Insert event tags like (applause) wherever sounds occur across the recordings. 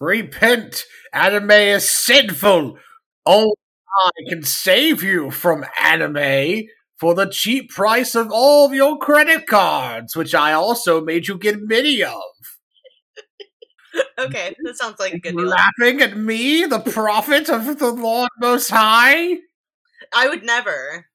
Repent! Anime is sinful! Only I can save you from anime for the cheap price of all of your credit cards, which I also made you get many of. (laughs) okay, that sounds like a good deal. Laughing at me, the prophet of the Lord Most High? I would never.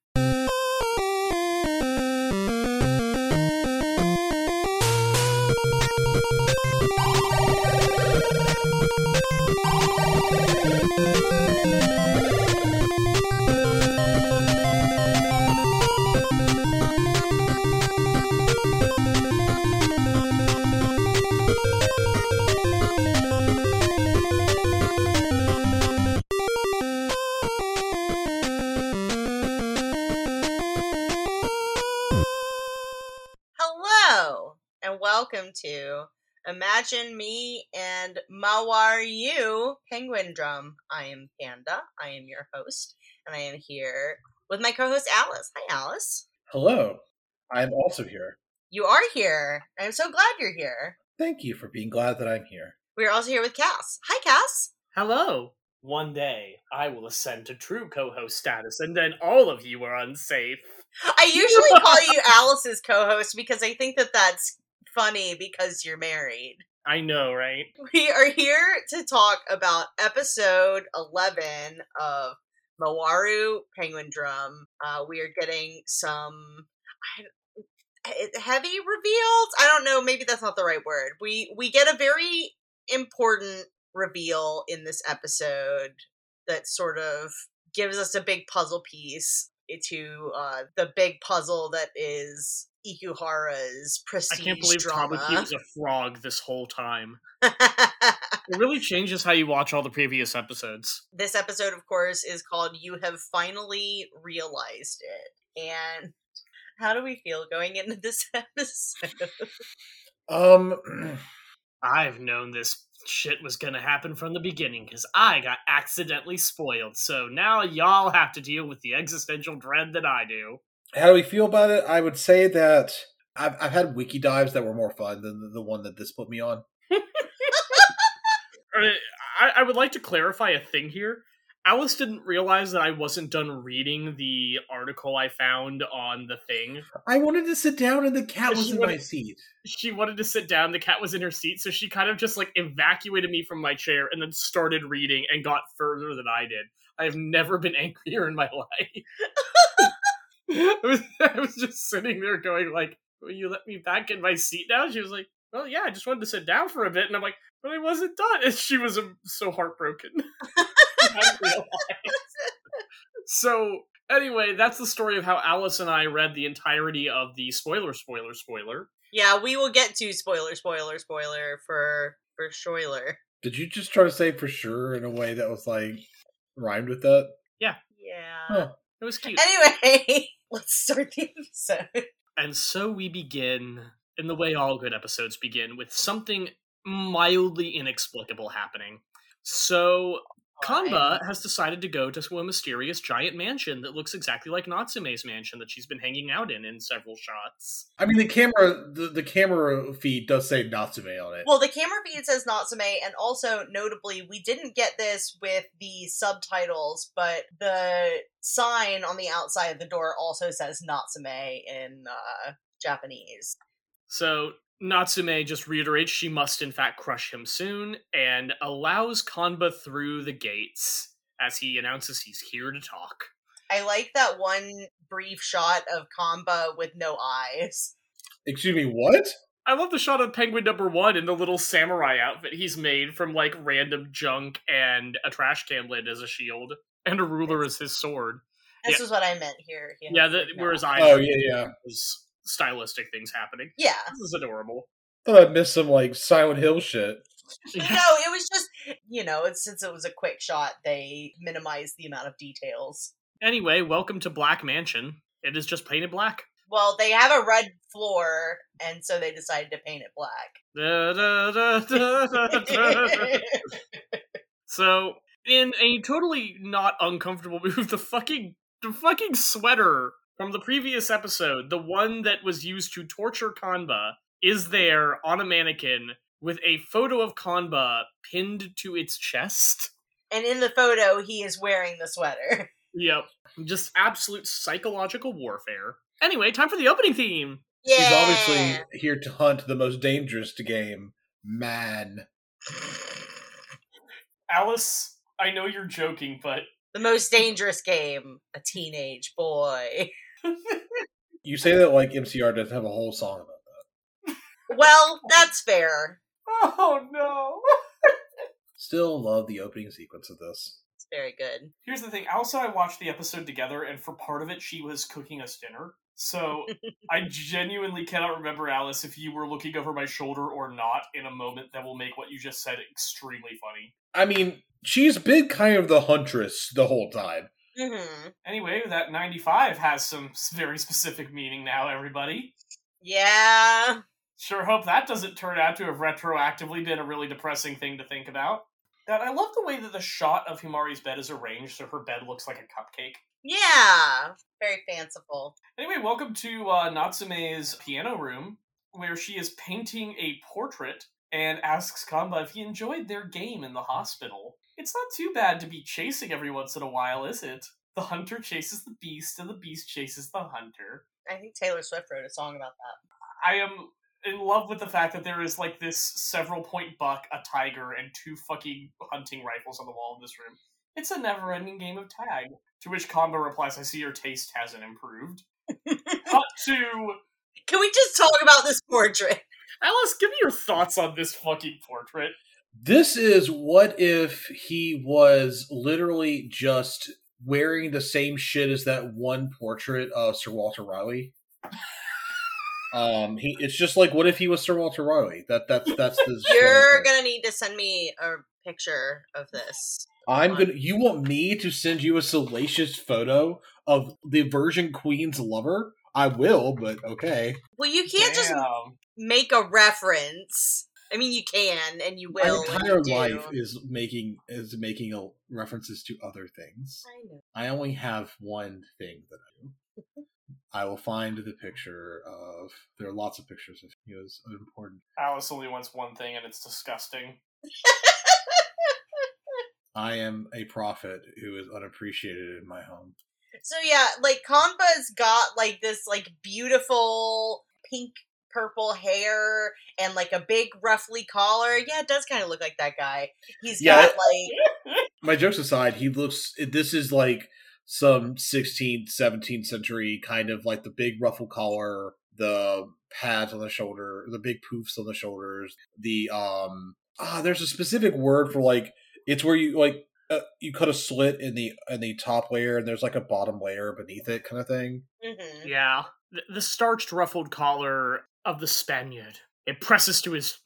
To Imagine Me and Mawaru Penguin Drum. I am Panda. I am your host, and I am here with my co-host Alice. Hi, Alice. Hello. I'm also here. You are here. I'm so glad you're here. Thank you for being glad that I'm here. We are also here with Cass. Hi, Cass. Hello. One day I will ascend to true co-host status, and then all of you are unsafe. I usually call you (laughs) Alice's co-host because I think that that's funny because you're married. I know, right? We are here to talk about episode 11 of Mawaru Penguin Drum. Uh, we are getting some I, heavy reveals. I don't know. Maybe that's not the right word. We we get a very important reveal in this episode that sort of gives us a big puzzle piece to uh, the big puzzle that is Ikuhara's I can't believe drama. Was a frog this whole time. (laughs) It really changes how you watch all the previous episodes. this episode, of course, is called "You Have Finally Realized It," and how do we feel going into this (laughs) episode? Um, (clears throat) I've known this shit was gonna happen from the beginning because I got accidentally spoiled. So now y'all have to deal with the existential dread that I do. How do we feel about it? I would say that I've, I've had wiki dives that were more fun than the, the one that this put me on. (laughs) I, I would like to clarify a thing here. Alice didn't realize that I wasn't done reading the article I found on the thing. I wanted to sit down and the cat was she in my seat. She wanted to sit down, the cat was in her seat, so she kind of just like evacuated me from my chair and then started reading and got further than I did. I have never been (laughs) angrier in my life. (laughs) (laughs) I, was, I was just sitting there going like, Will you let me back in my seat now? She was like, Well, yeah, I just wanted to sit down for a bit. And I'm like, But I wasn't done. And she was um, so heartbroken. I hadn't realized. so anyway, that's the story of how Alice and I read the entirety of the spoiler, spoiler, spoiler. yeah, we will get to spoiler, spoiler, spoiler for for Schuyler. Did you just try to say for sure in a way that was like rhymed with that? Yeah. Huh. It was cute. Anyway, (laughs) let's start the episode. And so we begin in the way all good episodes begin with something mildly inexplicable happening. So Kanba has decided to go to a mysterious giant mansion that looks exactly like Natsume's mansion that she's been hanging out in in several shots. I mean, the camera the, the camera feed does say Natsume on it. Well, the camera feed says Natsume, and also notably, we didn't get this with the subtitles, but the sign on the outside of the door also says Natsume in uh, Japanese. So Natsume just reiterates she must in fact crush him soon and allows Kanba through the gates as he announces he's here to talk. I like that one brief shot of Kamba with no eyes. Excuse me, what? I love the shot of Penguin number one in the little samurai outfit he's made from like random junk and a trash can lid as a shield and a ruler as his sword. This Yeah. is what I meant here. He Yeah, has, the, like, no whereas eyes. I Oh yeah, yeah. was stylistic things happening. yeah. This is adorable. Thought I missed some like Silent Hill shit. No, it was just you know, it's, since it was a quick shot, they minimized the amount of details. Anyway, welcome to Black Mansion. It is just painted black. Well, they have a red floor, and so they decided to paint it black. (laughs) Da, da, da, da, da, da, da. (laughs) So, in a totally not uncomfortable (laughs) move, the fucking the fucking sweater from the previous episode, the one that was used to torture Kanba, is there on a mannequin with a photo of Kanba pinned to its chest. And in the photo, he is wearing the sweater. (laughs) Yep. Just absolute psychological warfare. Anyway, time for the opening theme. Yeah. He's obviously here to hunt the most dangerous to game, man. Alice, I know you're joking, but the most dangerous game. A teenage boy. (laughs) You say that like MCR doesn't have a whole song about that. Well, that's fair. oh no. Still love the opening sequence of this. It's very good. Here's the thing. Alice and I watched the episode together, and for part of it, she was cooking us dinner. So (laughs) I genuinely cannot remember, Alice, if you were looking over my shoulder or not in a moment that will make what you just said extremely funny. I mean, she's been kind of the huntress the whole time. hmm Anyway, that 95 has some very specific meaning now, everybody. Yeah. Sure hope that doesn't turn out to have retroactively been a really depressing thing to think about. And I love the way that the shot of Himari's bed is arranged so her bed looks like a cupcake. Yeah. Very fanciful. Anyway, welcome to uh, Natsume's piano room, where she is painting a portrait and asks Kamba if he enjoyed their game in the hospital. It's not too bad to be chasing every once in a while, is it? The hunter chases the beast, and the beast chases the hunter. I think Taylor Swift wrote a song about that. I am in love with the fact that there is like this several point buck, a tiger, and two fucking hunting rifles on the wall of this room. It's a never ending game of tag. To which Kamba replies, I see your taste hasn't improved. (laughs) Cut to Can we just talk about this portrait? Alice, give me your thoughts on this fucking portrait. This is what if he was literally just wearing the same shit as that one portrait of Sir Walter Raleigh. (laughs) Um, he it's just like what if he was Sir Walter Raleigh? That that's that's the (laughs) You're gonna need to send me a picture of this. I'm gonna. You want me to send you a salacious photo of the Virgin Queen's lover? I will, but okay. Well, you can't just make a reference. I mean, you can and you will. and entire you do. life is making is making a, references to other things. I know. I only have one thing that I do. (laughs) I will find the picture of. There are lots of pictures of he was important. Alice only wants one thing, and it's disgusting. (laughs) I am a prophet who is unappreciated in my home. So yeah, like Kanba's got like this like beautiful pink purple hair and like a big ruffly collar. Yeah, it does kind of look like that guy. He's Yeah, got like (laughs) My jokes aside, he looks. This is like some 16th, 17th century kind of like the big ruffle collar, the pads on the shoulder, the big poofs on the shoulders. The um ah, there's a specific word for like it's where you like uh, you cut a slit in the in the top layer and there's like a bottom layer beneath it kind of thing. mhm. Yeah, the, the starched, ruffled collar of the Spaniard. It presses to his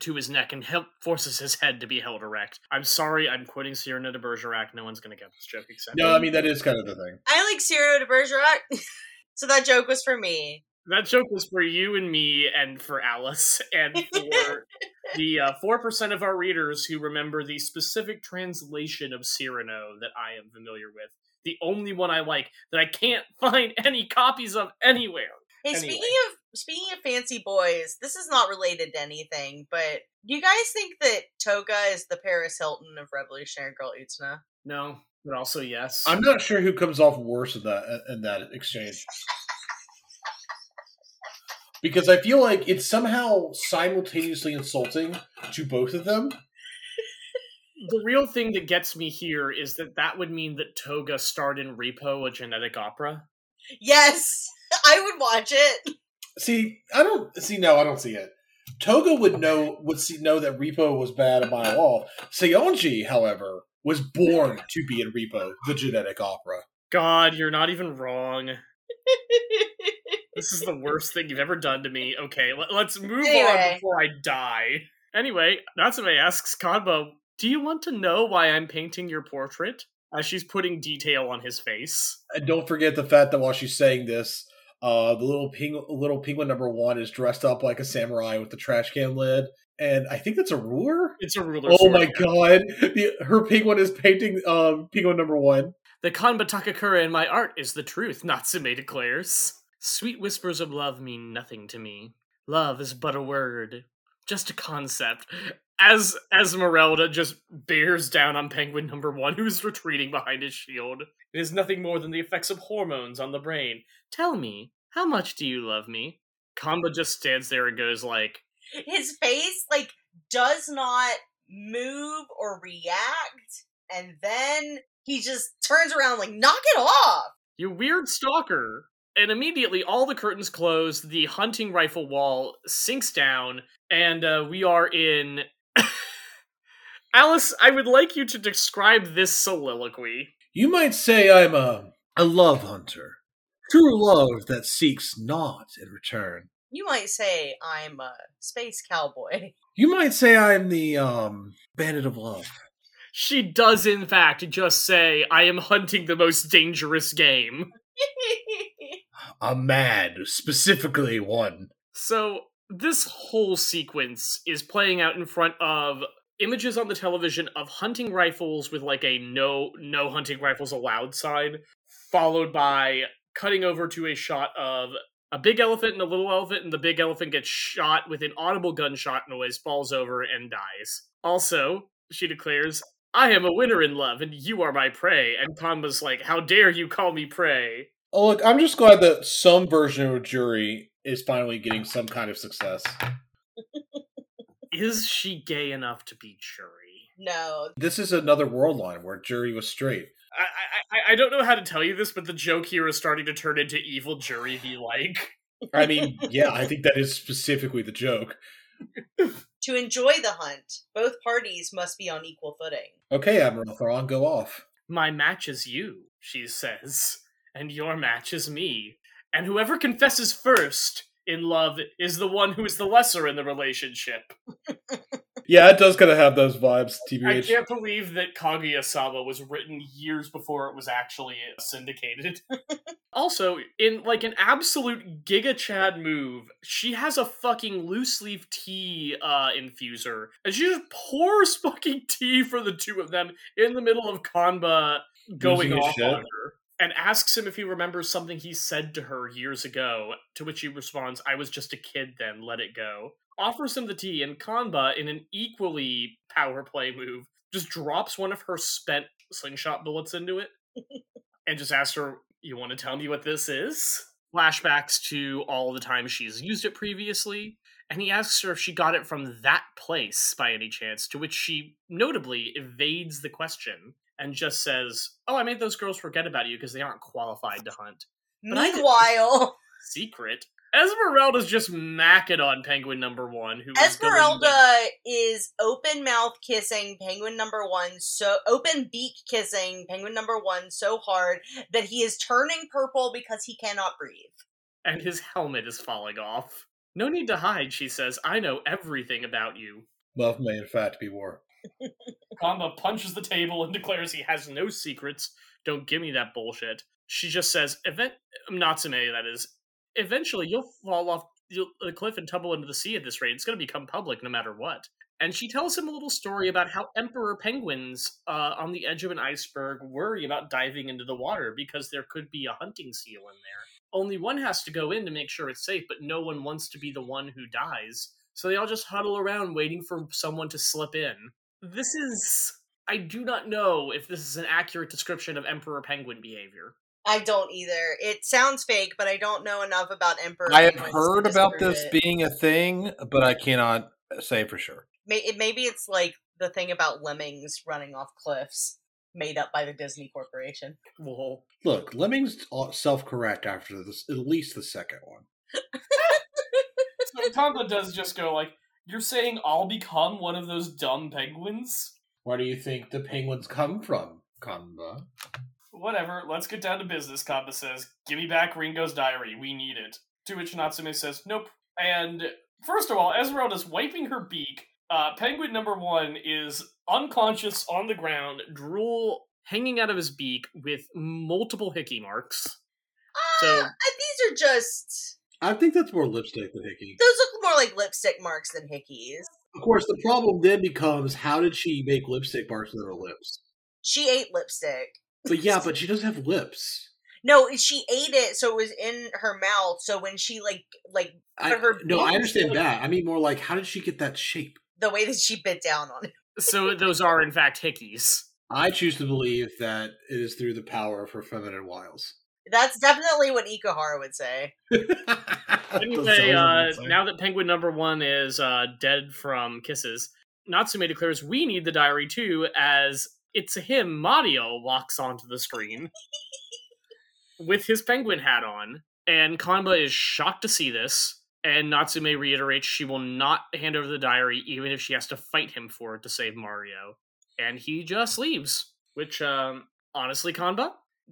to his neck and help forces his head to be held erect. I'm sorry, I'm quoting Cyrano de Bergerac. No one's gonna get this joke except No. I mean that is kind of the thing. I like Cyrano de Bergerac, (laughs) so that joke was for me. That joke was for you and me, and for Alice, and for (laughs) the uh, four percent of our readers who remember the specific translation of Cyrano that I am familiar with. The only one I like that I can't (laughs) find any copies of anywhere. Hey, Anyway. speaking of speaking of fancy boys, this is not related to anything, but do you guys think that Toga is the Paris Hilton of Revolutionary Girl Utena? No, but also yes. I'm not sure who comes off worse in that uh, in that exchange. Because I feel like it's somehow simultaneously insulting to both of them. the real thing that gets me here is that that would mean that Toga starred in Repo, a genetic opera. Yes, (laughs) I would watch it. See, I don't see. No, I don't see it. Toga would know would see know that Repo was bad a mile off. Saionji, however, was born to be in Repo, the genetic opera. God, you're not even wrong. This is the worst thing you've ever done to me. Okay, let, us move on before I die. Anyway, Natsume asks Kanba, Do you want to know why I'm painting your portrait? As she's putting detail on his face. And don't forget the fact that while she's saying this, uh, the little ping- little penguin number one is dressed up like a samurai with the trash can lid, and I think that's a ruler. It's a ruler. Oh sword. my god! The, her penguin is painting um, penguin number one. The Kanba Takakura in my art is the truth, Natsume declares. Sweet whispers of love mean nothing to me. Love is but a word. just a concept. As Esmeralda just bears down on Penguin number one, who's retreating behind his shield. It is nothing more than the effects of hormones on the brain. Tell me, how much do you love me? Kamba just stands there and goes like, His face like does not move or react, and then he just turns around like, knock it off. You weird stalker. And immediately all the curtains close, the hunting rifle wall sinks down, and uh, we are in. Alice, I would like you to describe this soliloquy. You might say I'm a, a love hunter. True love that seeks naught in return. You might say I'm a space cowboy. You might say I'm the um bandit of love. She does, in fact, just say, I am hunting the most dangerous game. A mad, specifically one. So, this whole sequence is playing out in front of images on the television of hunting rifles with like a no no hunting rifles allowed sign followed by cutting over to a shot of a big elephant and a little elephant and the big elephant gets shot with an audible gunshot noise falls over and dies. Also she declares i am a winner in love and you are my prey. And Kanba's like how dare you call me prey? Oh, look, I'm just glad that some version of a Juri is finally getting some kind of success. Is she gay enough to be Juri no. This is another world line where Juri was straight. I, I I don't know how to tell you this, but the joke here is starting to turn into evil Juri be like. I mean, yeah, I think that is specifically the joke. To enjoy the hunt, both parties must be on equal footing. Okay, Admiral Thrawn, go off. My match is you, she says, and your match is me. And whoever confesses first in love is the one who is the lesser in the relationship. (laughs) Yeah, it does kind of have those vibes, TBH. I can't believe that Kaguya-sama was written years before it was actually syndicated. (laughs) also, in like an absolute Giga Chad move, she has a fucking loose leaf tea uh, infuser, and she just pours (laughs) fucking tea for the two of them in the middle of Kanba going Losing off shit. on her. And asks him if he remembers something he said to her years ago, to which he responds, I was just a kid then, let it go offers him the tea, and Kanba, in an equally power play move, just drops one of her spent slingshot bullets into it (laughs) and just asks her, You want to tell me what this is? Flashbacks to all the times she's used it previously, and he asks her if she got it from that place by any chance, to which she notably evades the question and just says, Oh, I made those girls forget about you because they aren't qualified to hunt. But I Meanwhile, (laughs) Secret. Esmeralda's just macking on Penguin number one, who is going, Esmeralda like, is open mouth kissing penguin number one, so open beak kissing penguin number one so hard that he is turning purple because he cannot breathe. and his helmet is falling off. No need to hide, she says. I know everything about you. Love may, in fact, be war. Kamba punches the table and declares he has no secrets. Don't give me that bullshit. She just says, Event Natsume, that is, eventually you'll fall off the cliff and tumble into the sea at this rate. It's going to become public no matter what. And she tells him a little story about how emperor penguins uh, on the edge of an iceberg worry about diving into the water because there could be a hunting seal in there. Only one has to go in to make sure it's safe, but no one wants to be the one who dies. So they all just huddle around waiting for someone to slip in. This is. I do not know if this is an accurate description of emperor penguin behavior. I don't either. It sounds fake, but I don't know enough about Emperor. I have heard about this it. being a thing, but I cannot say for sure. Maybe it's like the thing about lemmings running off cliffs, made up by the Disney Corporation. Whoa. Look, Lemmings self correct after this, at least the second one. (laughs) so Kamba does just go like, "You're saying I'll become one of those dumb penguins?" Where do you think the penguins come from, Kanba? Whatever. Let's get down to business. Kamba says, "Give me back Ringo's diary. We need it." To which Natsume says, "Nope." And first of all, Esmeralda's wiping her beak. Uh, penguin number one is unconscious on the ground, drool hanging out of his beak with multiple hickey marks. So- Ah, these are just I think that's more lipstick than Hickey. those look more like lipstick marks than hickeys. Of course, the problem then becomes how did she make lipstick marks on her lips? She ate lipstick. But yeah, but she doesn't have lips. No, she ate it, so it was in her mouth. So when she like like I, But her no, I understand look- that. I mean, more like, how did she get that shape? the way that she bit down on it. So (laughs) those are in fact hickeys. I choose to believe that it is through the power of her feminine wiles. That's definitely what Ikuhara would say. (laughs) Anyway, uh, now that Penguin number one is uh, dead from kisses, Natsume declares we need the diary too, as it's him, Mario, walks onto the screen (laughs) with his penguin hat on. And Kanba is shocked to see this, and Natsume reiterates she will not hand over the diary even if she has to fight him for it to save Mario. And he just leaves, which, um, honestly, Kanba,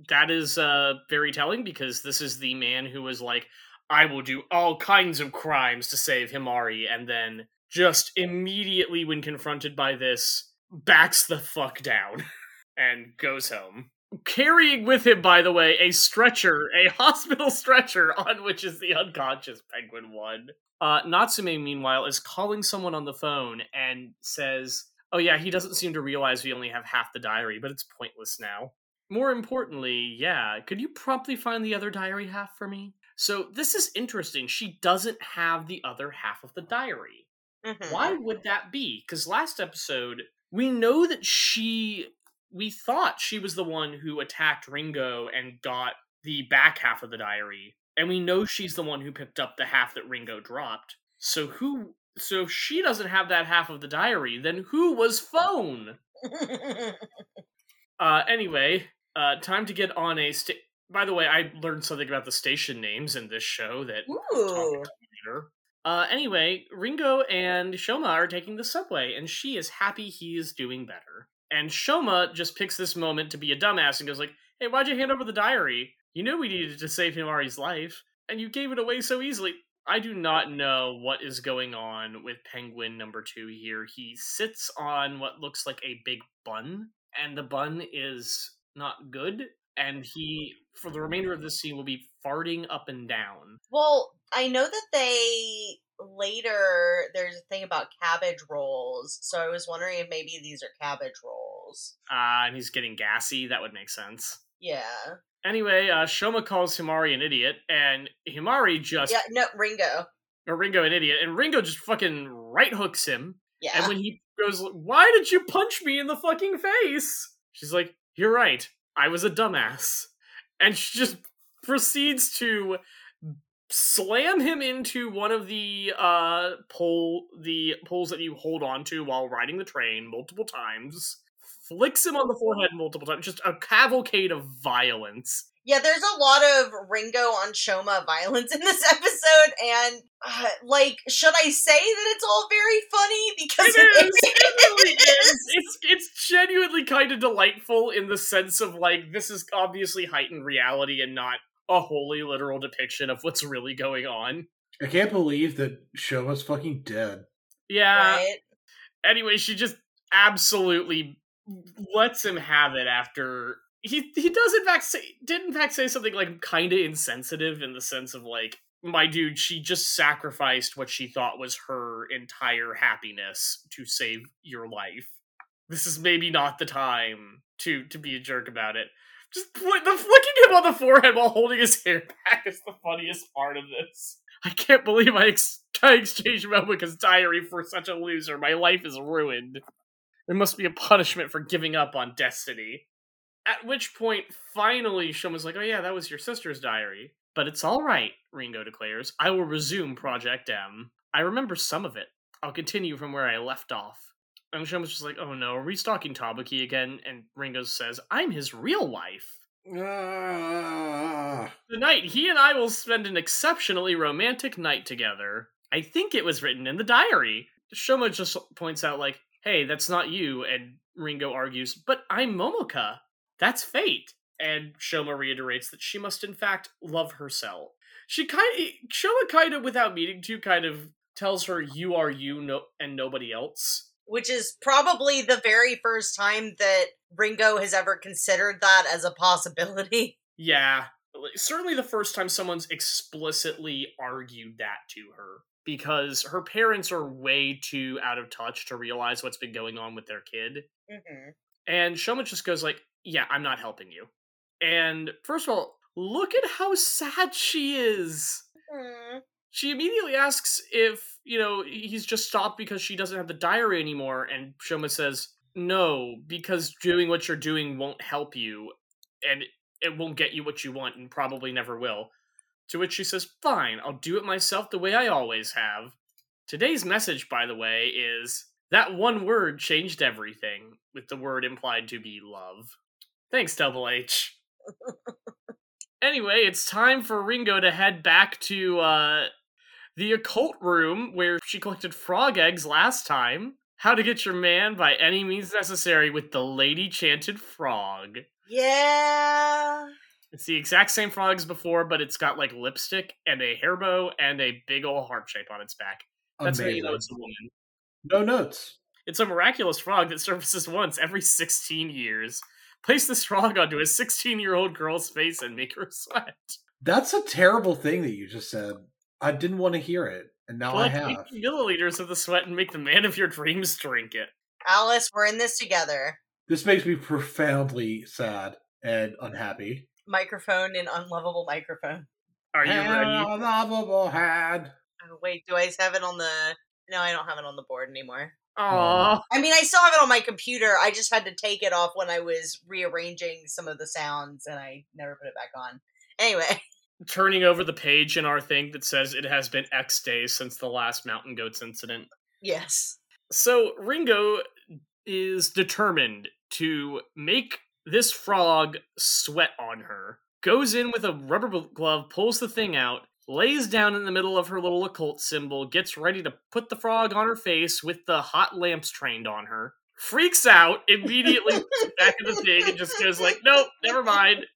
that is uh, very telling because this is the man who was like, I will do all kinds of crimes to save Himari, and then just immediately, when confronted by this, backs the fuck down (laughs) and goes home. Carrying with him, by the way, a stretcher, a (laughs) hospital stretcher on which is the unconscious Penguin One. Uh, Natsume, meanwhile, is calling someone on the phone and says, Oh, yeah, he doesn't seem to realize we only have half the diary, but it's pointless now. More importantly, yeah, could you promptly find the other diary half for me? So this is interesting. She doesn't have the other half of the diary. Mhm. Why would that be? Because last episode, we know that she. We thought she was the one who attacked Ringo and got the back half of the diary. And we know she's the one who picked up the half that Ringo dropped. So who. So if she doesn't have that half of the diary, then who was phone? (laughs) Uh, anyway, uh, time to get on a sta- By the way, I learned something about the station names in this show that Ooh. later. Uh, anyway, Ringo and Shoma are taking the subway, and she is happy he is doing better. And Shoma just picks this moment to be a dumbass and goes like, "Hey, why'd you hand over the diary? You knew we needed to save Himari's life, and you gave it away so easily." I do not know what is going on with Penguin number two here. He sits on what looks like a big bun, and the bun is not good. And he, for the remainder of this scene, will be farting up and down. Well, I know that they later there's a thing about cabbage rolls, so I was wondering if maybe these are cabbage rolls. uh, and he's getting gassy. That would make sense. Yeah. Anyway, uh, Shoma calls Himari an idiot, and Himari just Yeah, no, Ringo. or Ringo an idiot, and Ringo just fucking right hooks him. Yeah. And when he goes, "Why did you punch me in the fucking face?" She's like, "You're right. I was a dumbass," and she just proceeds to slam him into one of the uh pole the poles that you hold on to while riding the train multiple times flicks him on the forehead multiple times just a cavalcade of violence Yeah, there's a lot of Ringo on Shoma violence in this (laughs) episode, and uh, like, should I say that it's all very funny? Because It is. (laughs) It really is. It's it's genuinely kind of delightful in the sense of like this is obviously heightened reality and not a wholly literal depiction of what's really going on. I can't believe that Shoma's fucking dead. Yeah. Right? Anyway, she just absolutely lets him have it after he he does in fact say did in fact say something like kind of insensitive in the sense of like my dude she just sacrificed what she thought was her entire happiness to save your life. This is maybe not the time to to be a jerk about it. Just the flicking him on the forehead while holding his hair back is the funniest part of this. I can't believe i, ex- I exchanged Momoka's diary for such a loser. My life is ruined. There must be a punishment for giving up on destiny. At which point, finally, Shoma's like, oh yeah, that was your sister's diary. But it's alright, Ringo declares. I will resume Project M. I remember some of it. I'll continue from where I left off. And Shoma's just like, oh no, are we stalking Tabuki again? And Ringo says, I'm his real wife. Ah. Tonight, he and I will spend an exceptionally romantic night together. I think it was written in the diary. Shoma just points out, like, hey, that's not you. And Ringo argues, but I'm Momoka. That's fate. And Shoma reiterates that she must, in fact, love herself. She kind of, Shoma kind of, without meaning to, kind of tells her, you are you no- and nobody else. Which is probably the very first time that Ringo has ever considered that as a possibility. Yeah, certainly the first time someone's explicitly argued that to her because her parents are way too out of touch to realize what's been going on with their kid. hmm And Shoma just goes like, "Yeah, I'm not helping you." And first of all, look at how sad she is. Mm. She immediately asks if, you know, he's just stopped because she doesn't have the diary anymore. And Shoma says, no, because doing what you're doing won't help you. And it won't get you what you want and probably never will. To which she says, fine, I'll do it myself the way I always have. Today's message, by the way, is that one word changed everything, with the word implied to be love. Thanks, Double H. anyway, it's time for Ringo to head back to uh, the occult room where she collected frog eggs last time. How to get your man by any means necessary with the Lady Chanted Frog. Yeah. It's the exact same frog as before, but it's got like lipstick and a hair bow and a big old heart shape on its back. That's how you know it's a woman. No notes. It's a miraculous frog that surfaces once every 16 years. Place this frog onto a 16 year old girl's face and make her (laughs) sweat. That's a terrible thing that you just said. I didn't want to hear it, and now I have. 80 milliliters of the sweat and make the man of your dreams drink it. Alice, we're in this together. This makes me profoundly sad and unhappy. Microphone and unlovable microphone. Are you And ready? a lovable hand. Oh, wait, do I have it on the. No, I don't have it on the board anymore. Aww. I mean, I still have it on my computer. I just had to take it off when I was rearranging some of the sounds and I never put it back on. Anyway, (laughs) Turning over the page in our thing that says it has been X days since the last Mountain Goats incident. yes. So Ringo is determined to make this frog sweat on her. Goes in with a rubber glove, pulls the thing out, lays down in the middle of her little occult symbol, gets ready to put the frog on her face with the hot lamps trained on her. Freaks out, immediately back in the thing, and just goes like, "Nope, never mind."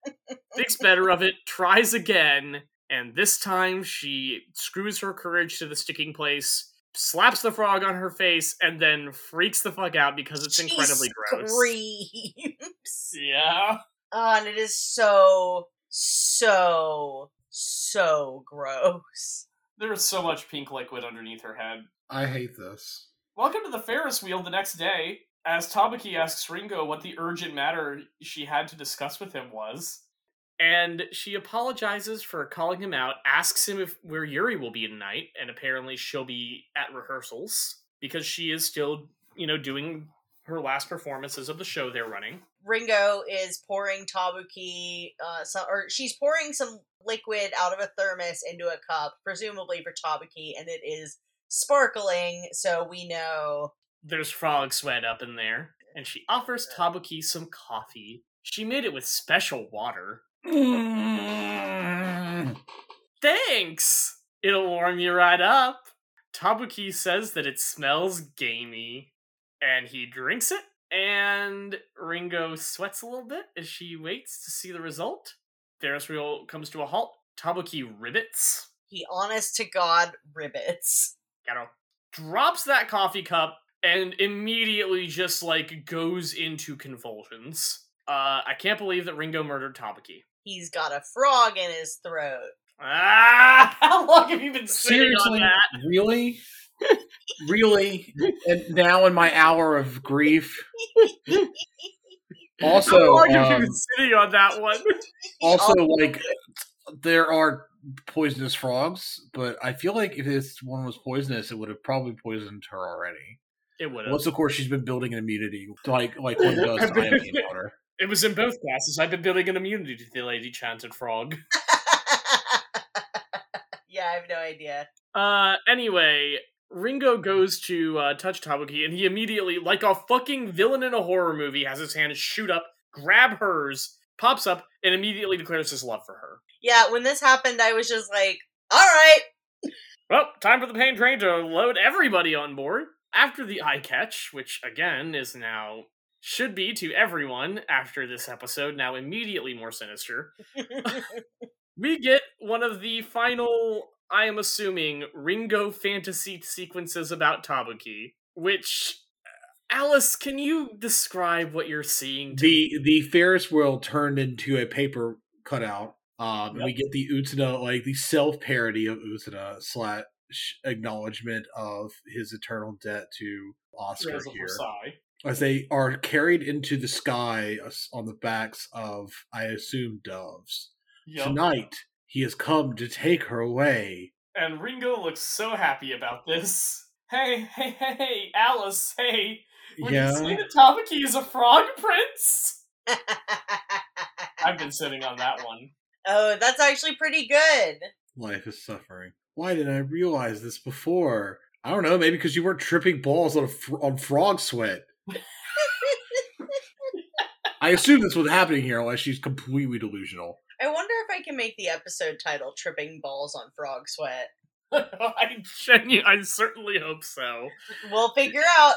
Thinks better of it, tries again, and this time she screws her courage to the sticking place, slaps the frog on her face, and then freaks the fuck out because it's She incredibly gross. Screams. Yeah. Oh, and it is so, so, so gross. There is so much pink liquid underneath her head. I hate this. Welcome to the Ferris wheel the next day, as Tabuki asks Ringo what the urgent matter she had to discuss with him was. And she apologizes for calling him out, asks him if where Yuri will be tonight, and apparently she'll be at rehearsals because she is still, you know, doing her last performances of the show they're running. Ringo is pouring Tabuki, uh, some, or she's pouring some liquid out of a thermos into a cup, presumably for Tabuki, and it is sparkling, so we know. There's frog sweat up in there, and she offers Tabuki some coffee. She made it with special water. Mm. (laughs) Thanks! It'll warm you right up. Tabuki says that it smells gamey, and he drinks it, and Ringo sweats a little bit as she waits to see the result. Ferris wheel comes to a halt. Tabuki ribbits. He honest to God ribbits. Gato drops that coffee cup and immediately just like goes into convulsions. Uh, I can't believe that Ringo murdered Tabuki. He's got a frog in his throat. Ah! (laughs) How long have you been sitting Seriously, on that? really, really, and now in my hour of grief. (laughs) Also, How long you um, been sitting on that one? (laughs) also like there are poisonous frogs, but I feel like if this one was poisonous, it would have probably poisoned her already. It would have. Once, of course, she's been building an immunity, like like one does to iodine water. (laughs) It was in both classes. I've been building an immunity to the Lady Chanted Frog. (laughs) yeah, I have no idea. Uh, anyway, Ringo goes to uh, touch Tabuki, and he immediately, like a fucking villain in a horror movie, has his hand shoot up, grab hers, pops up, and immediately declares his love for her. Yeah, when this happened, I was just like, all right. Well, time for the pain train to load everybody on board. After the eye catch, which again is now should be to everyone after this episode, now immediately more sinister. (laughs) (laughs) we get one of the final, I am assuming, Ringo fantasy sequences about Tabuki, which Alice, can you describe what you're seeing? To The the Ferris wheel turned into a paper cutout. Um, Yep. we get the Utena, like the self parody of Utena slash acknowledgement of his eternal debt to Oscar here. Versailles? as they are carried into the sky on the backs of, I assume, doves. Yup. Tonight, he has come to take her away. And Ringo looks so happy about this. (laughs) Hey, hey, hey, hey, Alice, hey. Would you say Yeah. that Tabuki is a frog prince? (laughs) I've been sitting on that one. oh, that's actually pretty good. Life is suffering. Why didn't I realize this before? I don't know. Maybe because you weren't tripping balls on a fr- on frog sweat. (laughs) I assume that's what's happening here, unless she's completely delusional. I wonder if I can make the episode title "Tripping Balls on Frog Sweat." (laughs) I genu- I certainly hope so. We'll figure out.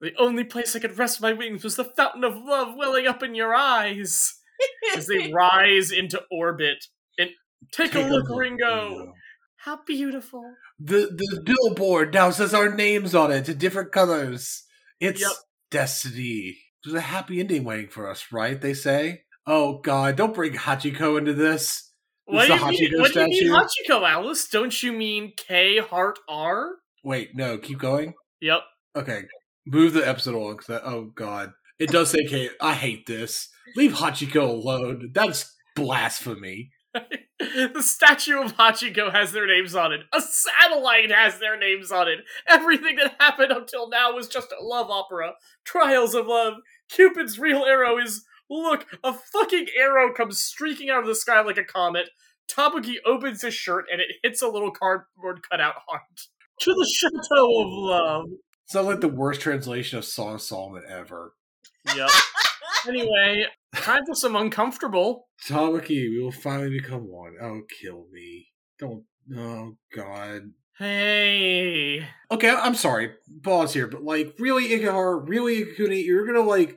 The only place I could rest my wings was the fountain of love welling up in your eyes. (laughs) As they rise into orbit. And take, a look, Ringo. How beautiful. The the billboard now says our names on it in different colors. It's Yep. destiny. There's a happy ending waiting for us, right? They say. Oh God! Don't bring Hachiko into this. What Is do, mean, Hachiko what do you mean? Hachiko, Alice? Don't you mean K Heart R? Wait, no. Keep going. Yep. Okay, move the episode along. 'cause that- oh God, it does say K. I hate this. Leave Hachiko alone. That's blasphemy. (laughs) the statue of Hachiko has their names on it. A satellite has their names on it. Everything that happened until now was just a love opera. Trials of love. Cupid's real arrow is look, a fucking arrow comes streaking out of the sky like a comet. Tabuki opens his shirt and it hits a little cardboard cutout heart. (laughs) To the chateau of love. Sounds like the worst translation of Song of Solomon ever. Yep. (laughs) anyway, time for some uncomfortable. Tabuki, we will finally become one. Oh, kill me. Don't. Oh, God. Hey. Okay, I'm sorry. Pause here, but like, really, Ikuhara, really, Ikuni, you're gonna like.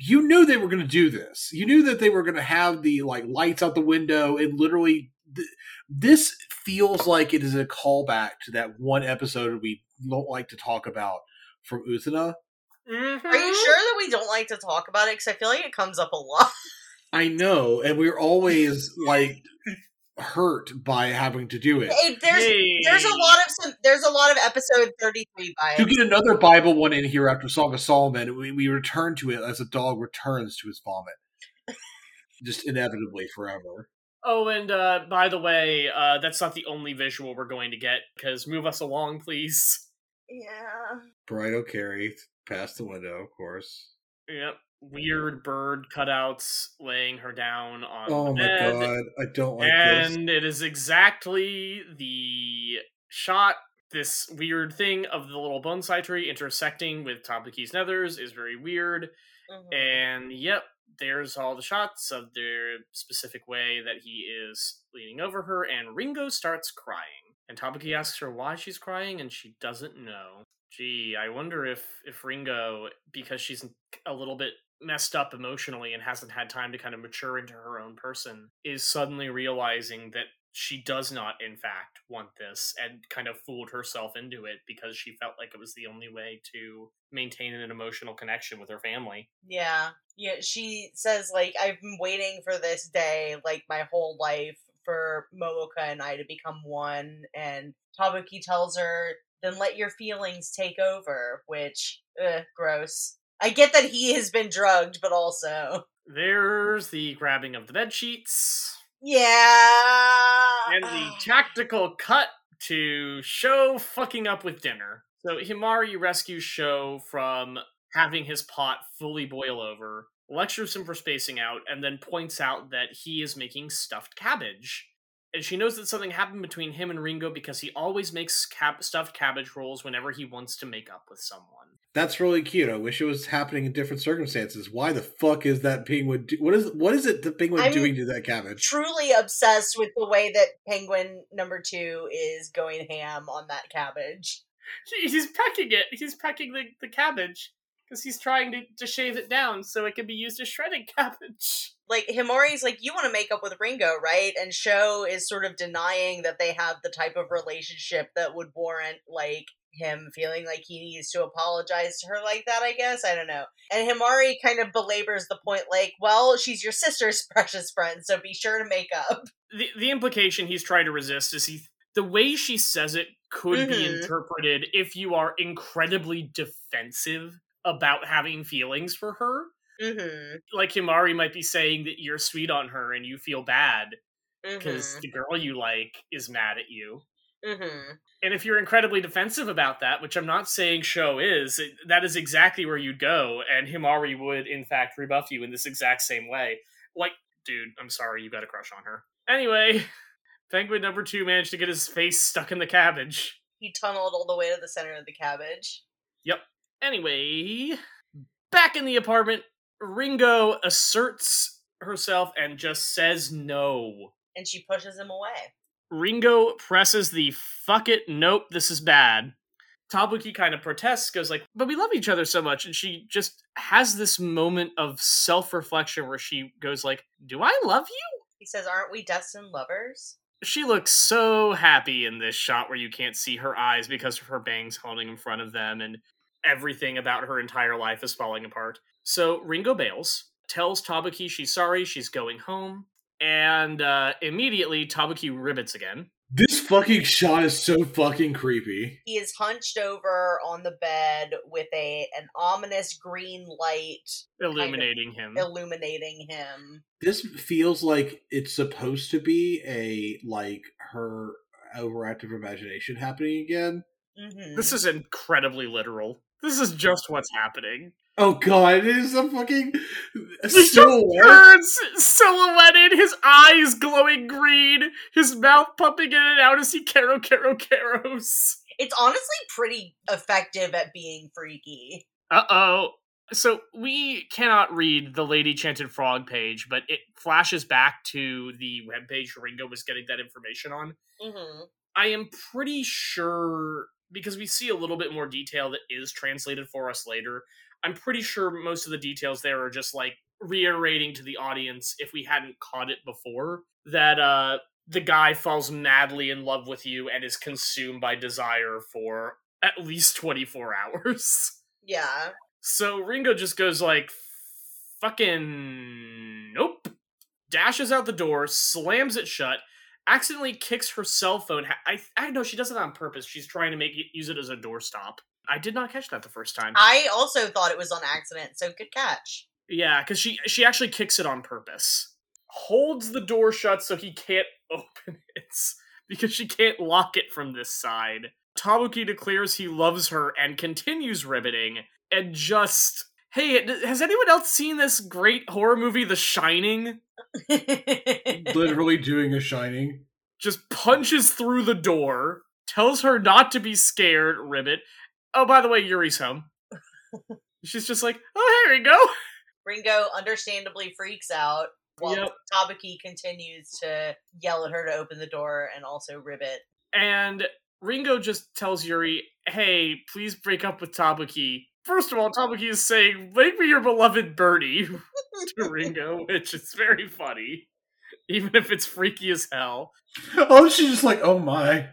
You knew they were gonna do this. You knew that they were gonna have the like lights out the window and literally. Th- this feels like it is a callback to that one episode we don't like to talk about from Utena. Mhm. Are you sure that we don't like to talk about it? Because I feel like it comes up a lot. I know, and we're always like hurt by having to do it. Hey, there's Hey. there's a lot of some, there's a lot of episode 33 to vibes. get another Bible one in here after Song of Solomon, we, we return to it as a dog returns to his vomit. (laughs) Just inevitably forever. Oh, and uh, by the way, uh, that's not the only visual we're going to get, because move us along, please. Yeah. Brido carry past the window, of course. Yep. Weird bird cutouts laying her down on Oh the my god, I don't like this. and it is exactly the shot, this weird thing of the little bonsai tree intersecting with Tabuki's nethers is very weird. Mhm. And yep, there's all the shots of the specific way that he is leaning over her, and Ringo starts crying. And Tabuki asks her why she's crying, and she doesn't know. Gee, I wonder if if Ringo, because she's a little bit messed up emotionally and hasn't had time to kind of mature into her own person, is suddenly realizing that she does not, in fact, want this and kind of fooled herself into it because she felt like it was the only way to maintain an emotional connection with her family. Yeah. Yeah, she says like I've been waiting for this day like my whole life for Momoka and I to become one and Tabuki tells her then let your feelings take over, which ugh, gross. I get that he has been drugged, but also There's the grabbing of the bed sheets yeah. and the ah. tactical cut to Sho fucking up with dinner. So Himari rescues Sho from having his pot fully boil over, lectures him for spacing out, and then points out that he is making stuffed cabbage. And she knows that something happened between him and Ringo because he always makes cab- stuffed cabbage rolls whenever he wants to make up with someone. That's really cute. I wish it was happening in different circumstances. Why the fuck is that penguin? Do- what is what is it the penguin I'm- doing to that cabbage? truly obsessed with the way that Penguin number two is going ham on that cabbage. He's pecking it. He's pecking the, the cabbage because he's trying to, to shave it down so it can be used as shredded (laughs) cabbage. Like Himari's like, you want to make up with Ringo, right? And Sho is sort of denying that they have the type of relationship that would warrant like him feeling like he needs to apologize to her like that, I guess. I don't know. And Himari kind of belabors the point like, well, she's your sister's (laughs) precious friend, so be sure to make up. The the implication he's trying to resist is he the way she says it could be Mhm. interpreted if you are incredibly defensive about having feelings for her. Mm-hmm. Like Himari might be saying that you're sweet on her and you feel bad. because Mhm. the girl you like is mad at you. Mhm. And if you're incredibly defensive about that, which I'm not saying Sho is, it, that is exactly where you'd go, and Himari would in fact rebuff you in this exact same way. Like, dude, I'm sorry, you got a crush on her. Anyway, (laughs) Penguin number two managed to get his face stuck in the cabbage. He tunneled all the way to the center of the cabbage. Yep. Anyway, back in the apartment, Ringo asserts herself and just says no. And she pushes him away. Ringo presses the fuck it, nope, this is bad. Tabuki kind of protests, goes like, but we love each other so much, and she just has this moment of self-reflection where she goes like, do I love you? He says, Aren't we destined lovers? She looks so happy in this shot where you can't see her eyes because of her bangs holding in front of them, and everything about her entire life is falling apart. So Ringo bails, tells Tabuki she's sorry, she's going home, and uh, immediately Tabuki ribbits again. This fucking shot is so fucking creepy. He is hunched over on the bed with a an ominous green light illuminating him. illuminating him. This feels like it's supposed to be a like her overactive imagination happening again. hmm this is incredibly literal. This is just what's happening. Oh god, it is a fucking (laughs) He silhouette. turns silhouetted, his eyes glowing green, his mouth pumping in and out as he caro caro caros. It's honestly pretty effective at being freaky. Uh oh. So we cannot read the Lady Chanted Frog page, but it flashes back to the webpage Ringo was getting that information on. hmm I am pretty sure because we see a little bit more detail that is translated for us later. I'm pretty sure most of the details there are just like reiterating to the audience if we hadn't caught it before that uh the guy falls madly in love with you and is consumed by desire for at least 24 (laughs) hours. Yeah. So Ringo just goes like, fucking nope. Dashes out the door, slams it shut, accidentally kicks her cell phone. I I know she does it on purpose. She's trying to make it use it as a doorstop. I did not catch that the first time. I also thought it was on accident, so good catch. yeah, because she she actually kicks it on purpose. Holds the door shut so he can't (laughs) open it because she can't lock it from this side. Tabuki declares he loves her and continues riveting and just hey, has anyone else seen this great horror movie, The Shining? (laughs) Literally doing a shining. Just punches through the door, tells her not to be scared, ribbit. Oh, by the way, Yuri's home. She's just like, oh, here we go. Ringo understandably freaks out while Yep. Tabuki continues to yell at her to open the door and also ribbit. And Ringo just tells Yuri, hey, please break up with Tabuki. First of all, Tabuki is saying, make me your beloved Bertie (laughs) to Ringo, which is very funny. Even if it's freaky as hell. Oh, she's just like, oh my.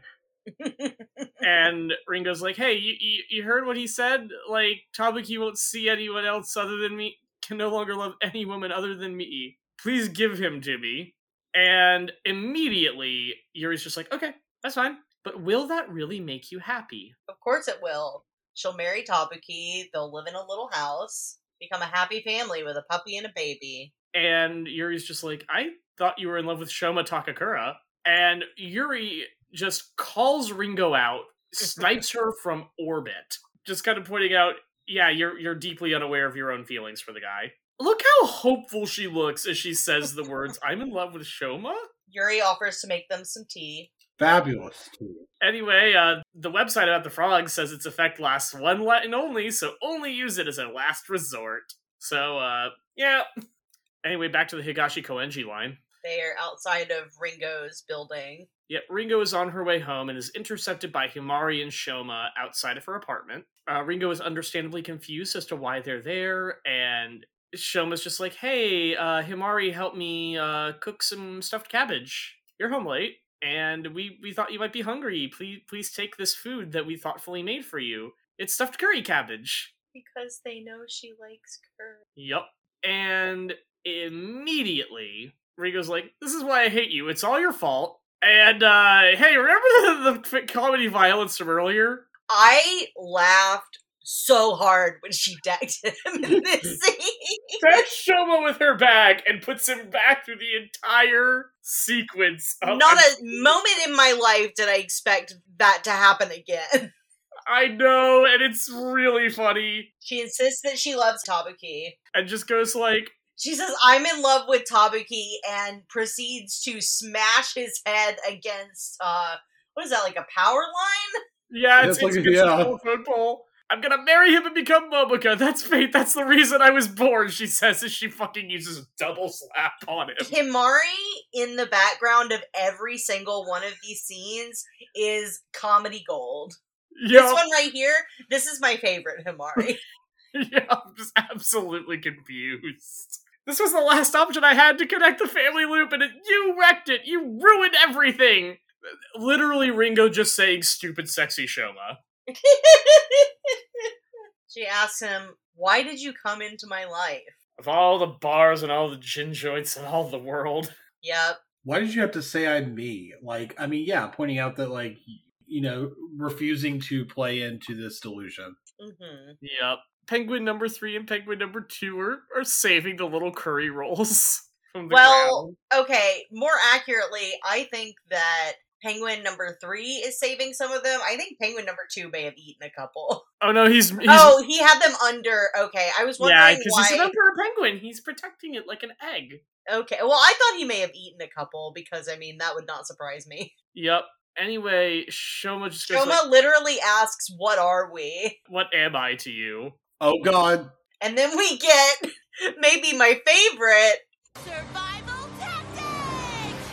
(laughs) And Ringo's like, hey, you, you, you heard what he said? Like, Tabuki won't see anyone else other than me, can no longer love any woman other than me. Please give him to me. And immediately, Yuri's just like, okay, that's fine. But will that really make you happy? Of course it will. She'll marry Tabuki, they'll live in a little house, become a happy family with a puppy and a baby. And Yuri's just like, I thought you were in love with Shoma Takakura. And Yuri just calls Ringo out, snipes her (laughs) from orbit, just kind of pointing out, yeah, you're you're deeply unaware of your own feelings for the guy. Look how hopeful she looks as she says the words, I'm in love with Shoma? Yuri offers to make them some tea. Fabulous. Tea. Anyway, uh, the website about the frog says its effect lasts one Latin only, so only use it as a last resort. So, uh, yeah. Anyway, back to the Higashi Koenji line. They are outside of Ringo's building. Yet Ringo is on her way home and is intercepted by Himari and Shoma outside of her apartment. Uh, Ringo is understandably confused as to why they're there, and Shoma's just like, "Hey, uh, Himari, help me uh, cook some stuffed cabbage. You're home late, and we we thought you might be hungry. Please, please take this food that we thoughtfully made for you. It's stuffed curry cabbage." Because they know she likes curry. Yep. And immediately, Ringo's like, This is why I hate you. It's all your fault. And, uh, hey, remember the, the comedy violence from earlier? I laughed so hard when she decked him in (laughs) this scene. Fetch Shoma with her bag and puts him back through the entire sequence. Of, Not a moment in my life did I expect that to happen again. (laughs) I know, and it's really funny. She insists that she loves Tabuki. And just goes like, She says, I'm in love with Tabuki, and proceeds to smash his head against, uh, what is that, like a power line? yeah, Yeah, it's, it's like it's, a- it's a yeah. telephone pole. I'm gonna marry him and become Momoka. That's fate. That's the reason I was born, she says as she fucking uses a double slap on him. Himari in the background of every single one of these scenes is comedy gold. This one right here, this is my favorite Himari. (laughs) yeah, I'm just absolutely confused. This was the last option I had to connect the family loop, and it, you wrecked it. You ruined everything. Literally, Ringo just saying "stupid, sexy Shoma." (laughs) she asks him, Why did you come into my life? Of all the bars and all the gin joints and all the world, Yep. Why did you have to say I'm me? Like, I mean, yeah, pointing out that, like, you know, refusing to play into this delusion. hmm Yep. Penguin number three and penguin number two are, are saving the little curry rolls (laughs) from the Well, ground. Okay, more accurately, I think that Penguin number three is saving some of them. I think Penguin number two may have eaten a couple. (laughs) Oh no, he's, he's oh, he had them under. Okay, I was yeah, wondering because why. he's an emperor penguin. He's protecting it like an egg. Okay, well, I thought he may have eaten a couple because I mean that would not surprise me. (laughs) Yep. Anyway, Shoma just goes Shoma like, literally asks, "What are we?" "What am I to you?" Oh, God. And then we get (laughs) maybe my favorite. Survival tactics!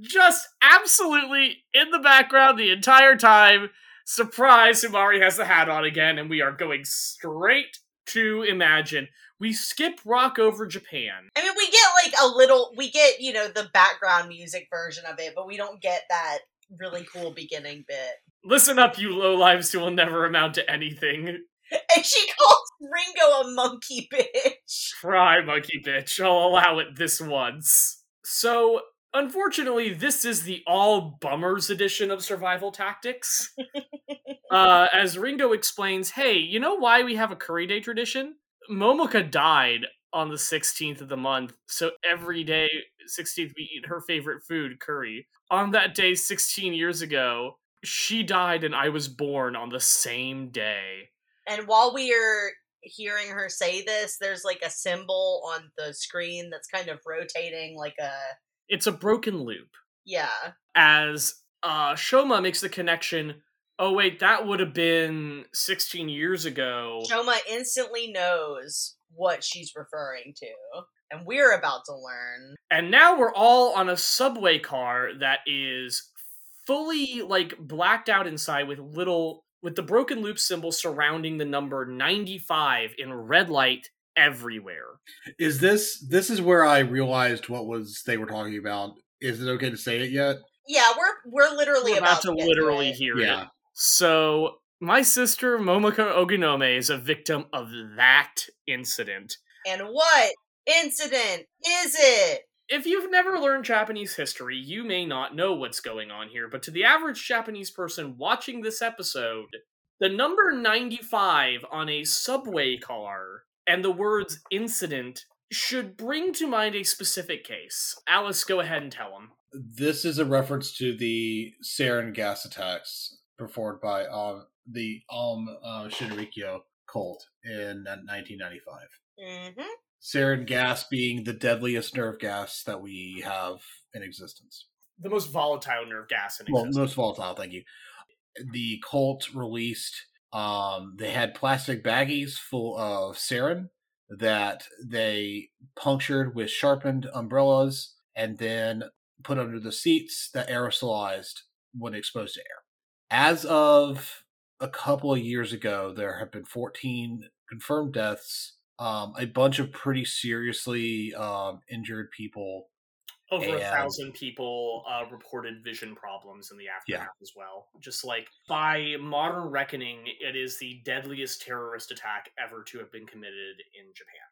Just absolutely in the background the entire time. Surprise! Himari has the hat on again, and we are going straight to Imagine. We skip rock over Japan. I mean, we get like a little. We get you know the background music version of it, but we don't get that really cool beginning bit. Listen up, you lowlives who will never amount to anything. (laughs) And she calls Ringo a monkey bitch. Try, monkey bitch. I'll allow it this once. So, unfortunately, this is the all bummers edition of Survival Tactics. (laughs) uh, as Ringo explains, hey, you know why we have a curry day tradition? Momoka died on the 16th of the month, so every day, 16th, we eat her favorite food, curry. On that day, 16 years ago, she died and I was born on the same day. And while we are hearing her say this, there's like a symbol on the screen that's kind of rotating, like a It's a broken loop. yeah. as uh Shoma makes the connection, oh wait, that would have been 16 years ago. Shoma instantly knows what she's referring to, and we're about to learn. And now we're all on a subway car that is fully like blacked out inside with little with the broken loop symbol surrounding the number 95 in red light everywhere. Is this this is where I realized what was they were talking about? Is it okay to say it yet? Yeah, we're we're literally We're about to get literally it. hear Yeah. it. So my sister Momoka Oginome is a victim of that incident. And what incident is it? If you've never learned Japanese history, you may not know what's going on here, but to the average Japanese person watching this episode, the number 95 on a subway car and the words incident should bring to mind a specific case. Alice, go ahead and tell him. This is a reference to the sarin gas attacks performed by um, the Aum uh, Shinrikyo cult in 1995. Mm-hmm. Sarin gas being the deadliest nerve gas that we have in existence. The most volatile nerve gas in Well, existence. most volatile, thank you. The cult released, um, they had plastic baggies full of sarin that they punctured with sharpened umbrellas and then put under the seats that aerosolized when exposed to air. As of a couple of years ago, there have been 14 confirmed deaths, um, a bunch of pretty seriously um, injured people. Over a thousand people uh, reported vision problems in the aftermath as well. Just like by modern reckoning, it is the deadliest terrorist attack ever to have been committed in Japan.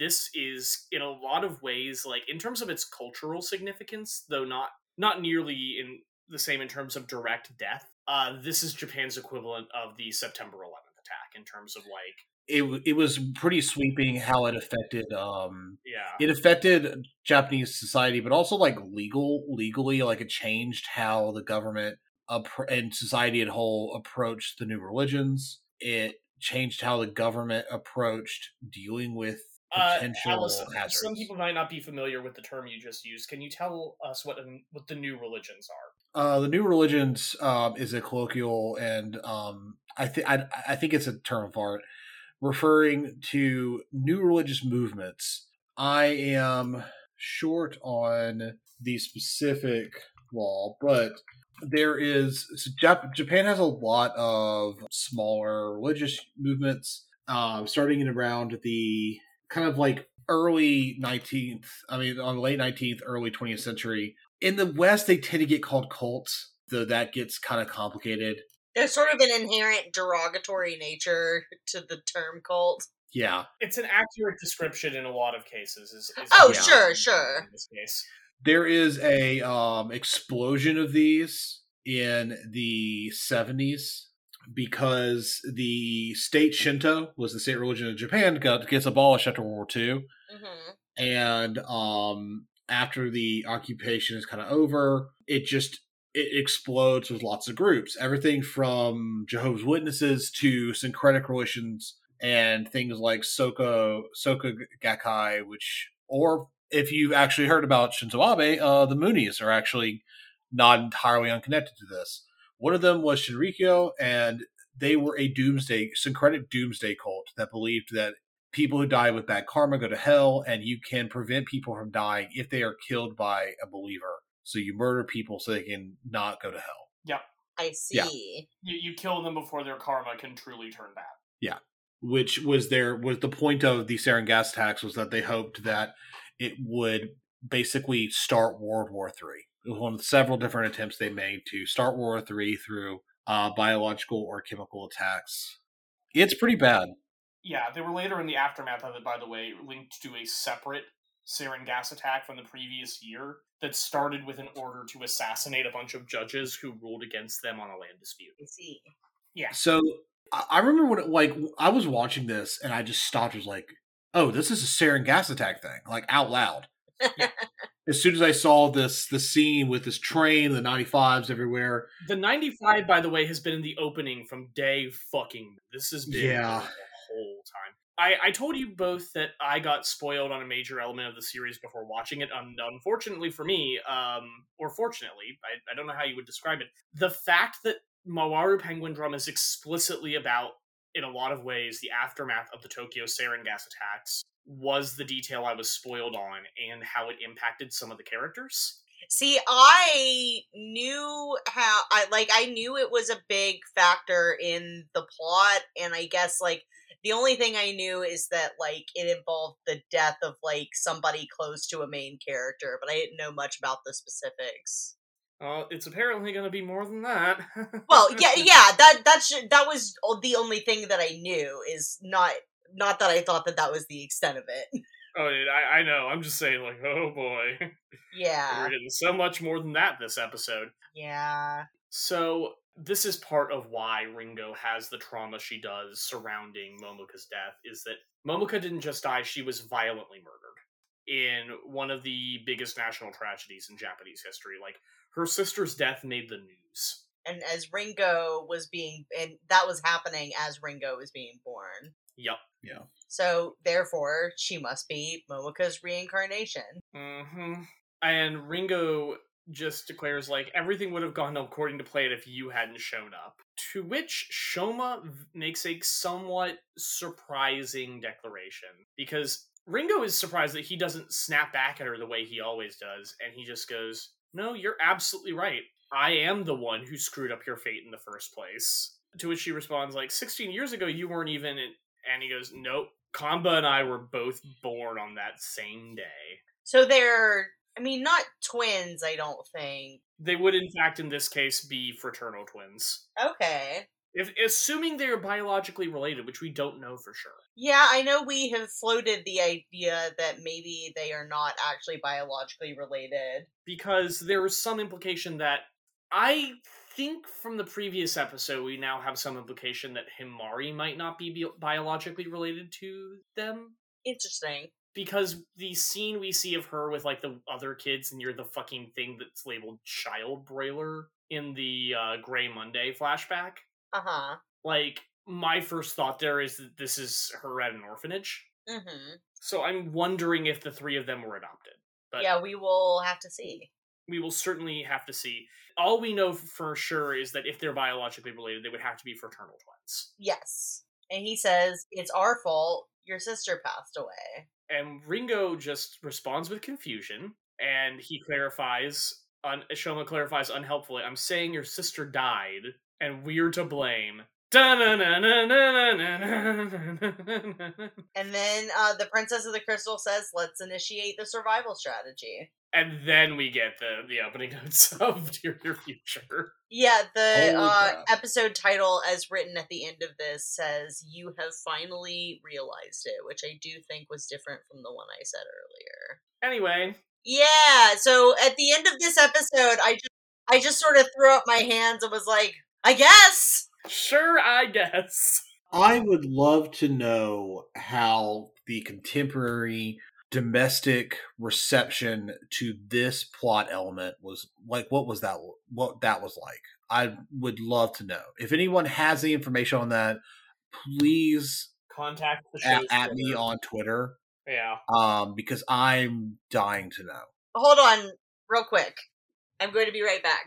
This is, in a lot of ways, like in terms of its cultural significance, though not not nearly in the same in terms of direct death. Uh, this is Japan's equivalent of the September 11th attack in terms of like it it was pretty sweeping how it affected um Yeah. it affected Japanese society, but also like legal legally, like it changed how the government appro- and society at whole approached the new religions. It changed how the government approached dealing with Uh, potential Alice, hazards. some people might not be familiar with the term you just used. Can you tell us what what the new religions are? Uh, the new religions um, is a colloquial, and um, I think I think it's a term of art referring to new religious movements. I am short on the specific law, but there is Japan has a lot of smaller religious movements, um, starting in around the kind of like early 19th, I mean, on the late 19th, early 20th century. In the West, they tend to get called cults, though that gets kind of complicated. There's sort of an inherent derogatory nature to the term cult. Yeah. It's an accurate description in a lot of cases. Is, is Oh, Yeah. sure, sure. In this case, There is a um, explosion of these in the 70s because the state Shinto was the state religion of Japan got gets abolished after World War II. hmm and um after the occupation is kind of over it just it explodes with lots of groups everything from jehovah's witnesses to syncretic relations and things like Soka Soka Gakkai, which or if you've actually heard about Shinzo Abe, uh, the Moonies are actually not entirely unconnected to this. One of them was Shinrikyo, and they were a doomsday syncretic doomsday cult that believed that people who die with bad karma go to hell, and you can prevent people from dying if they are killed by a believer. So you murder people so they can not go to hell. Yeah. I see. Yeah. you, you kill them before their karma can truly turn bad. Yeah. Which was their was the point of the sarin gas tax was that they hoped that it would basically start World War Three. It was one of several different attempts they made to start World War Three through uh, biological or chemical attacks. It's pretty bad. Yeah, they were later in the aftermath of it, by the way, linked to a separate sarin gas attack from the previous year that started with an order to assassinate a bunch of judges who ruled against them on a land dispute. I see. So I I remember when it, like I was watching this and I just stopped. Was like, oh, this is a sarin gas attack thing, like out loud. (laughs) as soon as I saw this the scene with this train, the 95s everywhere, The 95, by the way, has been in the opening from day fucking. This has been Yeah. the whole time. I, I told you both that I got spoiled on a major element of the series before watching it. Um, unfortunately for me, um, or fortunately, I, I don't know how you would describe it. The fact that Mawaru Penguin Drum is explicitly about, in a lot of ways, the aftermath of the Tokyo sarin gas attacks was the detail I was spoiled on and how it impacted some of the characters. See, I knew how I like I knew it was a big factor in the plot and I guess like the only thing I knew is that like it involved the death of like somebody close to a main character, but I didn't know much about the specifics. Uh, it's apparently going to be more than that. Well, yeah, (laughs) yeah, that that should, that was the only thing that I knew is not not that I thought that that was the extent of it. Oh, dude, I, I know. I'm just saying, like, oh boy. (laughs) Yeah. We're getting so much more than that this episode. Yeah. So, this is part of why Ringo has the trauma she does surrounding Momoka's death, is that Momoka didn't just die, she was violently murdered in one of the biggest national tragedies in Japanese history. Like, her sister's death made the news. And as Ringo was being and that was happening as Ringo was being born. Yup. yeah. So therefore, she must be Momoka's reincarnation. Mm-hmm. And Ringo just declares like everything would have gone according to plan if you hadn't shown up. To which Shoma makes a somewhat surprising declaration because Ringo is surprised that he doesn't snap back at her the way he always does, and he just goes, "No, you're absolutely right. I am the one who screwed up your fate in the first place." To which she responds like, "16 years ago, you weren't even." In... And he goes, "Nope." Kanba and I were both born on that same day. So they're I mean not twins, I don't think. They would, in fact, in this case, be fraternal twins. Okay. If assuming they are biologically related, which we don't know for sure. Yeah, I know we have floated the idea that maybe they are not actually biologically related. Because there is some implication that I think from the previous episode, we now have some implication that Himari might not be bi- biologically related to them. Interesting. Because the scene we see of her with like the other kids near the fucking thing that's labeled child broiler in the uh, Gray Monday flashback, Uh huh. like my first thought there is that this is her at an orphanage. Mm-hmm. So I'm wondering if the three of them were adopted. But Yeah, we will have to see. we will certainly have to see. All we know for sure is that if they're biologically related, they would have to be fraternal twins. Yes. And he says, It's our fault. Your sister passed away. And Ringo just responds with confusion and he clarifies, un- Shoma clarifies unhelpfully, I'm saying your sister died and we're to blame. (laughs) And then uh, the Princess of the Crystal says, let's initiate the survival strategy. And then we get the the opening (laughs) notes of Dear Your Future. Yeah, the uh, episode title, as written at the end of this, says, You have finally realized it, which I do think was different from the one I said earlier. Anyway, Yeah, so at the end of this episode, I just I just sort of threw up my hands and was like, I guess. sure, I guess. I would love to know how the contemporary domestic reception to this plot element was like what was that what that was like i would love to know if anyone has any information on that please Contact the at, at me on twitter Yeah. um because i'm dying to know Hold on, real quick. I'm going to be right back.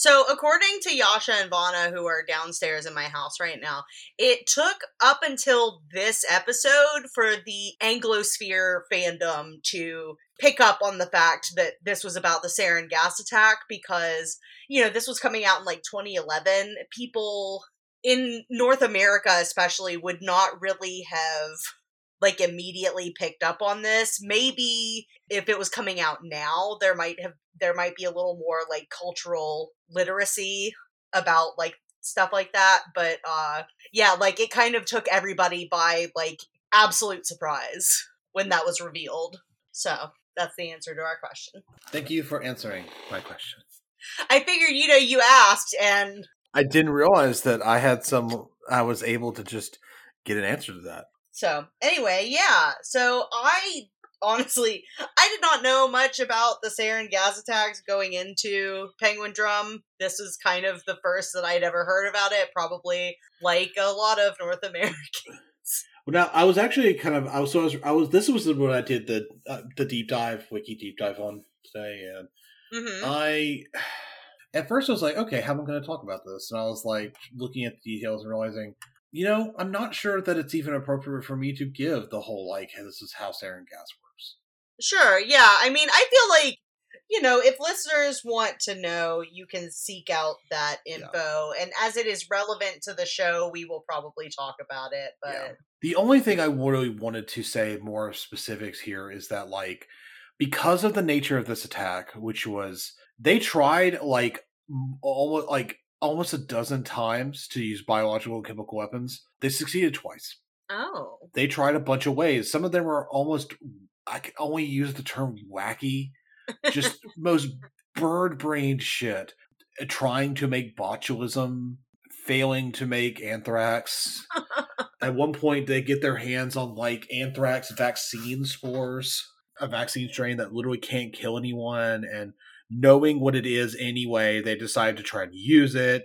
So, according to Yasha and Vana, who are downstairs in my house right now, it took up until this episode for the Anglosphere fandom to pick up on the fact that this was about the sarin gas attack because, you know, this was coming out in like 2011. People in North America, especially, would not really have like immediately picked up on this. Maybe if it was coming out now, there might have there might be a little more like cultural literacy about like stuff like that. But uh yeah, like it kind of took everybody by like absolute surprise when that was revealed. So that's the answer to our question. thank you for answering my question I figured, you know, you asked and i didn't realize that i had some i was able to just get an answer to that So, anyway, yeah. So, I honestly, I did not know much about the sarin gas attacks going into Penguin Drum. This was kind of the first that I'd ever heard about it, probably like a lot of North (laughs) Americans. Well, now I was actually kind of I was so I was, I was this was what I did the uh, the deep dive wiki deep dive on today, and hmm I (sighs) at first I was like, okay, how am I going to talk about this? And I was like looking at the details and realizing, you know, I'm not sure that it's even appropriate for me to give the whole like, hey, this is how sarin gas works. Sure, yeah. I mean, I feel like, you know, if listeners want to know, you can seek out that Yeah. info. And as it is relevant to the show, we will probably talk about it. But Yeah. The only thing I really wanted to say more specifics here is that like because of the nature of this attack, which was they tried like almost like almost a dozen times to use biological and chemical weapons. They succeeded twice. oh. They tried a bunch of ways. Some of them were almost I can only use the term wacky, just (laughs) most bird-brained shit. Uh, Trying to make botulism, failing to make anthrax. At one point, they get their hands on like anthrax vaccine spores, a vaccine strain that literally can't kill anyone. And knowing what it is anyway, they decide to try and use it.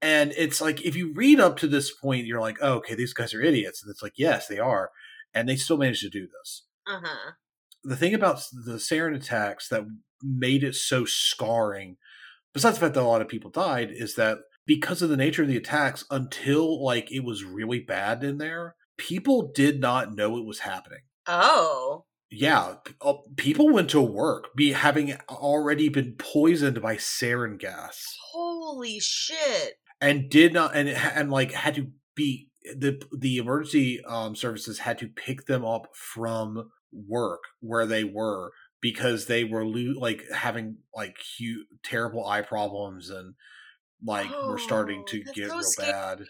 And it's like, if you read up to this point, you're like, oh, okay, these guys are idiots. And it's like, yes, they are. And they still managed to do this. Uh-huh. The thing about the sarin attacks that made it so scarring, besides the fact that a lot of people died, is that because of the nature of the attacks, until like it was really bad in there, people did not know it was happening. Oh. Yeah, uh, people went to work be having already been poisoned by sarin gas Holy shit. and did not and and like had to be the the emergency um services had to pick them up from work where they were because they were lo- like having like huge terrible eye problems and like were starting Oh, to get so real scary. bad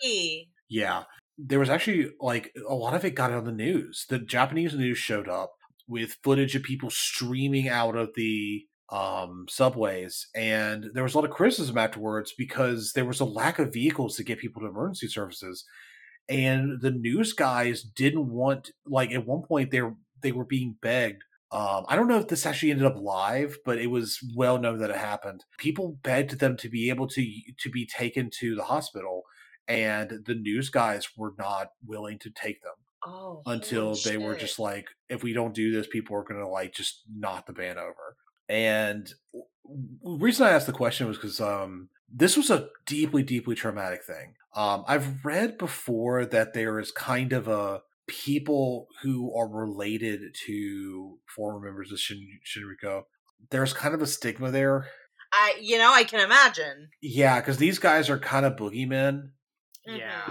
yeah there was actually like a lot of it got on the news the japanese news showed up with footage of people streaming out of the um, subways, and there was a lot of criticism afterwards because there was a lack of vehicles to get people to emergency services, and the news guys didn't want like at one point they were they were being begged. Um, I don't know if this actually ended up live, but it was well known that it happened. People begged them to be able to to be taken to the hospital, and the news guys were not willing to take them Oh, until they were just like, if we don't do this, people are gonna like just knock the band over. And w- w- the reason I asked the question was because um, this was a deeply, deeply traumatic thing. Um, I've read before that there is kind of a people who are related to former members of Shin- Shinriko. There's kind of a stigma there. I, you know, I can imagine. Yeah, because these guys are kind of boogeymen. Yeah.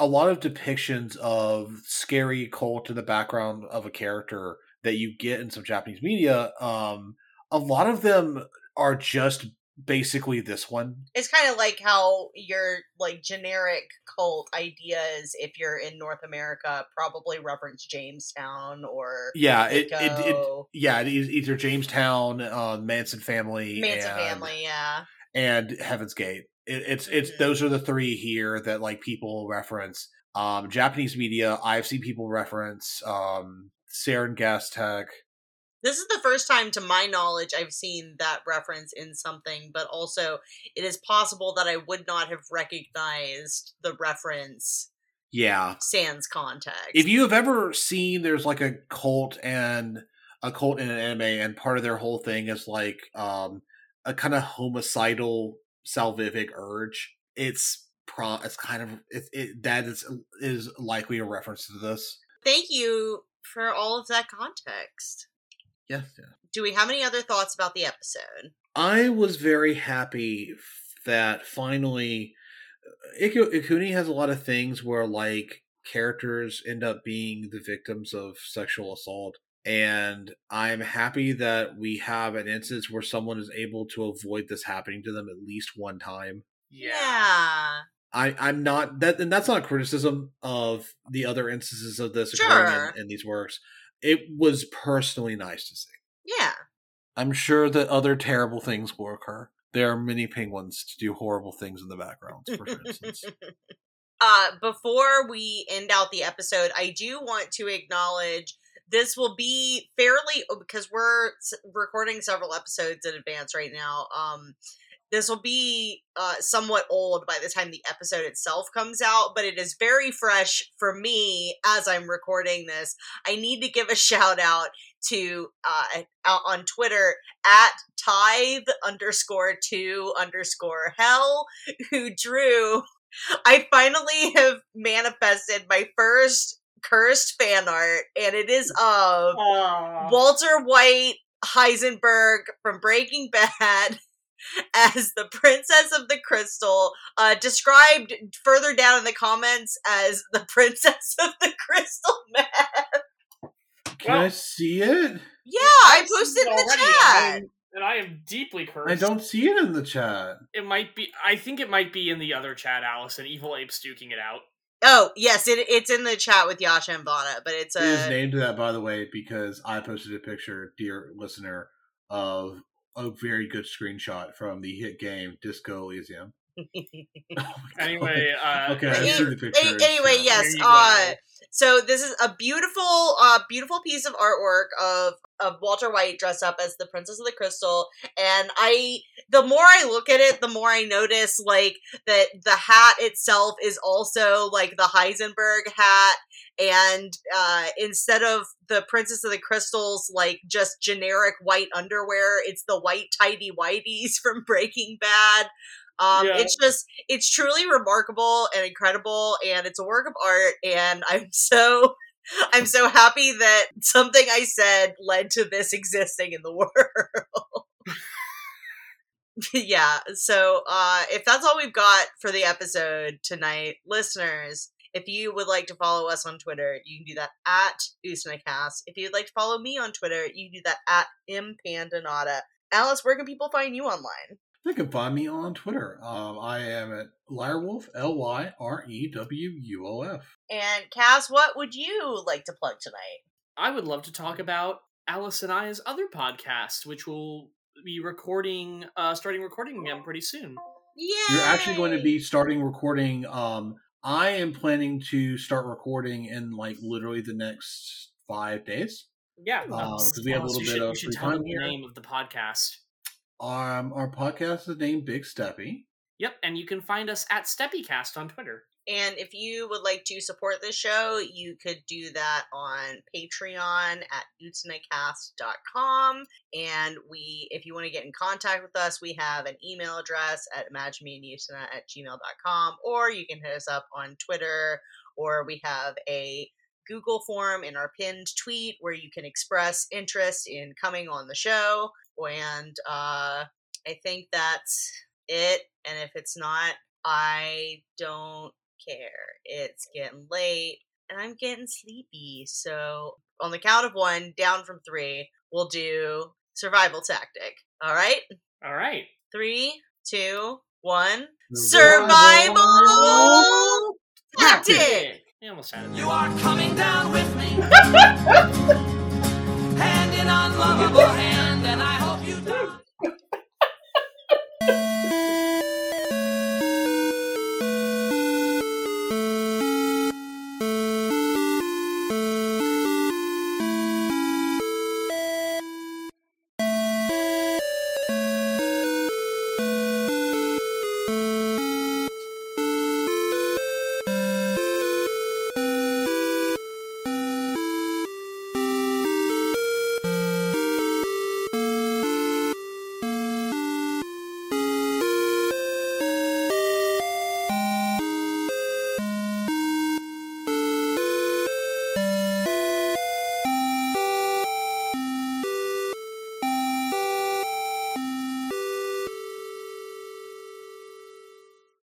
A lot of depictions of scary cult in the background of a character that you get in some Japanese media, um, a lot of them are just basically this one. It's kind of like how your like generic cult ideas, if you're in North America, probably reference Jonestown or Yeah, it, it, it yeah, it is either Jonestown, uh, Manson family, Manson and, family. Yeah. and Heaven's Gate. It, it's it's those are the three here that like people reference. Um, Japanese media, I've seen people reference um, Sarin Gas Tech. This is the first time, to my knowledge, I've seen that reference in something, but also it is possible that I would not have recognized the reference Yeah, sans context. if you have ever seen there's like a cult and a cult in an anime and part of their whole thing is like um a kind of homicidal salvific urge it's pro it's kind of it, it that is is likely a reference to this Thank you for all of that context. yeah, Do we have any other thoughts about the episode? i was very happy that finally uh, Iku, ikuni has a lot of things where like characters end up being the victims of sexual assault and i'm happy that we have an instance where someone is able to avoid this happening to them at least one time Yeah. I, I'm not that, and that's not a criticism of the other instances of this occurring Sure. in, in these works. It was personally nice to see. Yeah. I'm sure that other terrible things will occur. There are many penguins to do horrible things in the background, for instance. (laughs) uh, before we end out the episode, I do want to acknowledge this will be fairly because we're recording several episodes in advance right now. Um, this will be uh, somewhat old by the time the episode itself comes out, but it is very fresh for me as I'm recording this. I need to give a (laughs) shout out to uh, on Twitter at tithe underscore two underscore hell who drew (laughs) I finally have manifested my first cursed fan art, and it is of Walter White Heisenberg from Breaking Bad (laughs) as the Princess of the Crystal, uh, described further down in the comments as the (laughs) Princess of the Crystal (laughs) Man. Can I see it? Yeah, I I've seen posted in the chat. and and I am deeply cursed. I don't see it in the chat. It might be. I think it might be in the other chat, Allison. Evil Ape duking it out. Oh, yes, it, it's in the chat with Yasha and Vana, but it's It is a. named that, by the way, because I posted a picture, dear listener, of a very good screenshot from the hit game Disco Elysium. (laughs) (laughs) Anyway, uh, okay, I see the picture. anyway, yes. Uh, so this is a beautiful, uh, beautiful piece of artwork of of Walter White dressed up as the Princess of the Crystal, and I, the more I look at it, the more I notice like that the hat itself is also like the Heisenberg hat, and uh, instead of the Princess of the Crystals like just generic white underwear, it's the white tidy whiteys (laughs) from Breaking Bad. Um, Yeah. It's just, it's truly remarkable and incredible, and it's a work of art. And I'm (laughs) so, I'm so happy that something I said led to this (laughs) existing in the world. (laughs) yeah. So, uh, if that's all we've got for the episode tonight, listeners, if you would like to follow us on Twitter, you can do that at UsanaCast. If you'd like to follow me on Twitter, you can do that at impandanata. Alice, where can people find you online? They can find me on Twitter. Um, I am at Lyrewolf, L Y R E W U O F. And Cass, what would you like to plug tonight? I would love to talk about Alice and I's other podcast, which will be recording, uh, starting recording again pretty soon. Yeah. You're actually going to be starting recording. Um, I am planning to start recording in like literally the next five days. Yeah, Um, 'cause we have a little you bit should, of you should free tell them time the here. name of the podcast. Um, our podcast is named Big Steppy. Yep, and you can find us at SteppyCast on Twitter. And if you would like to support this show, you could do that on Patreon at utanacast.com. And we, if you want to get in contact with us, we have an email address at imaginemeandutana at gmail.com, or you can hit us up on Twitter, or we have a Google form in our pinned tweet where you can express interest in coming on the show. And uh, I think that's it. And if it's not, I don't care. It's getting late and I'm getting sleepy. So, on the count of one, down from three, we'll do survival tactic. All right? All right. Three, two, one. Survival Survival tactic. We almost had it. You are coming down with me. (laughs) hand in unlovable hand.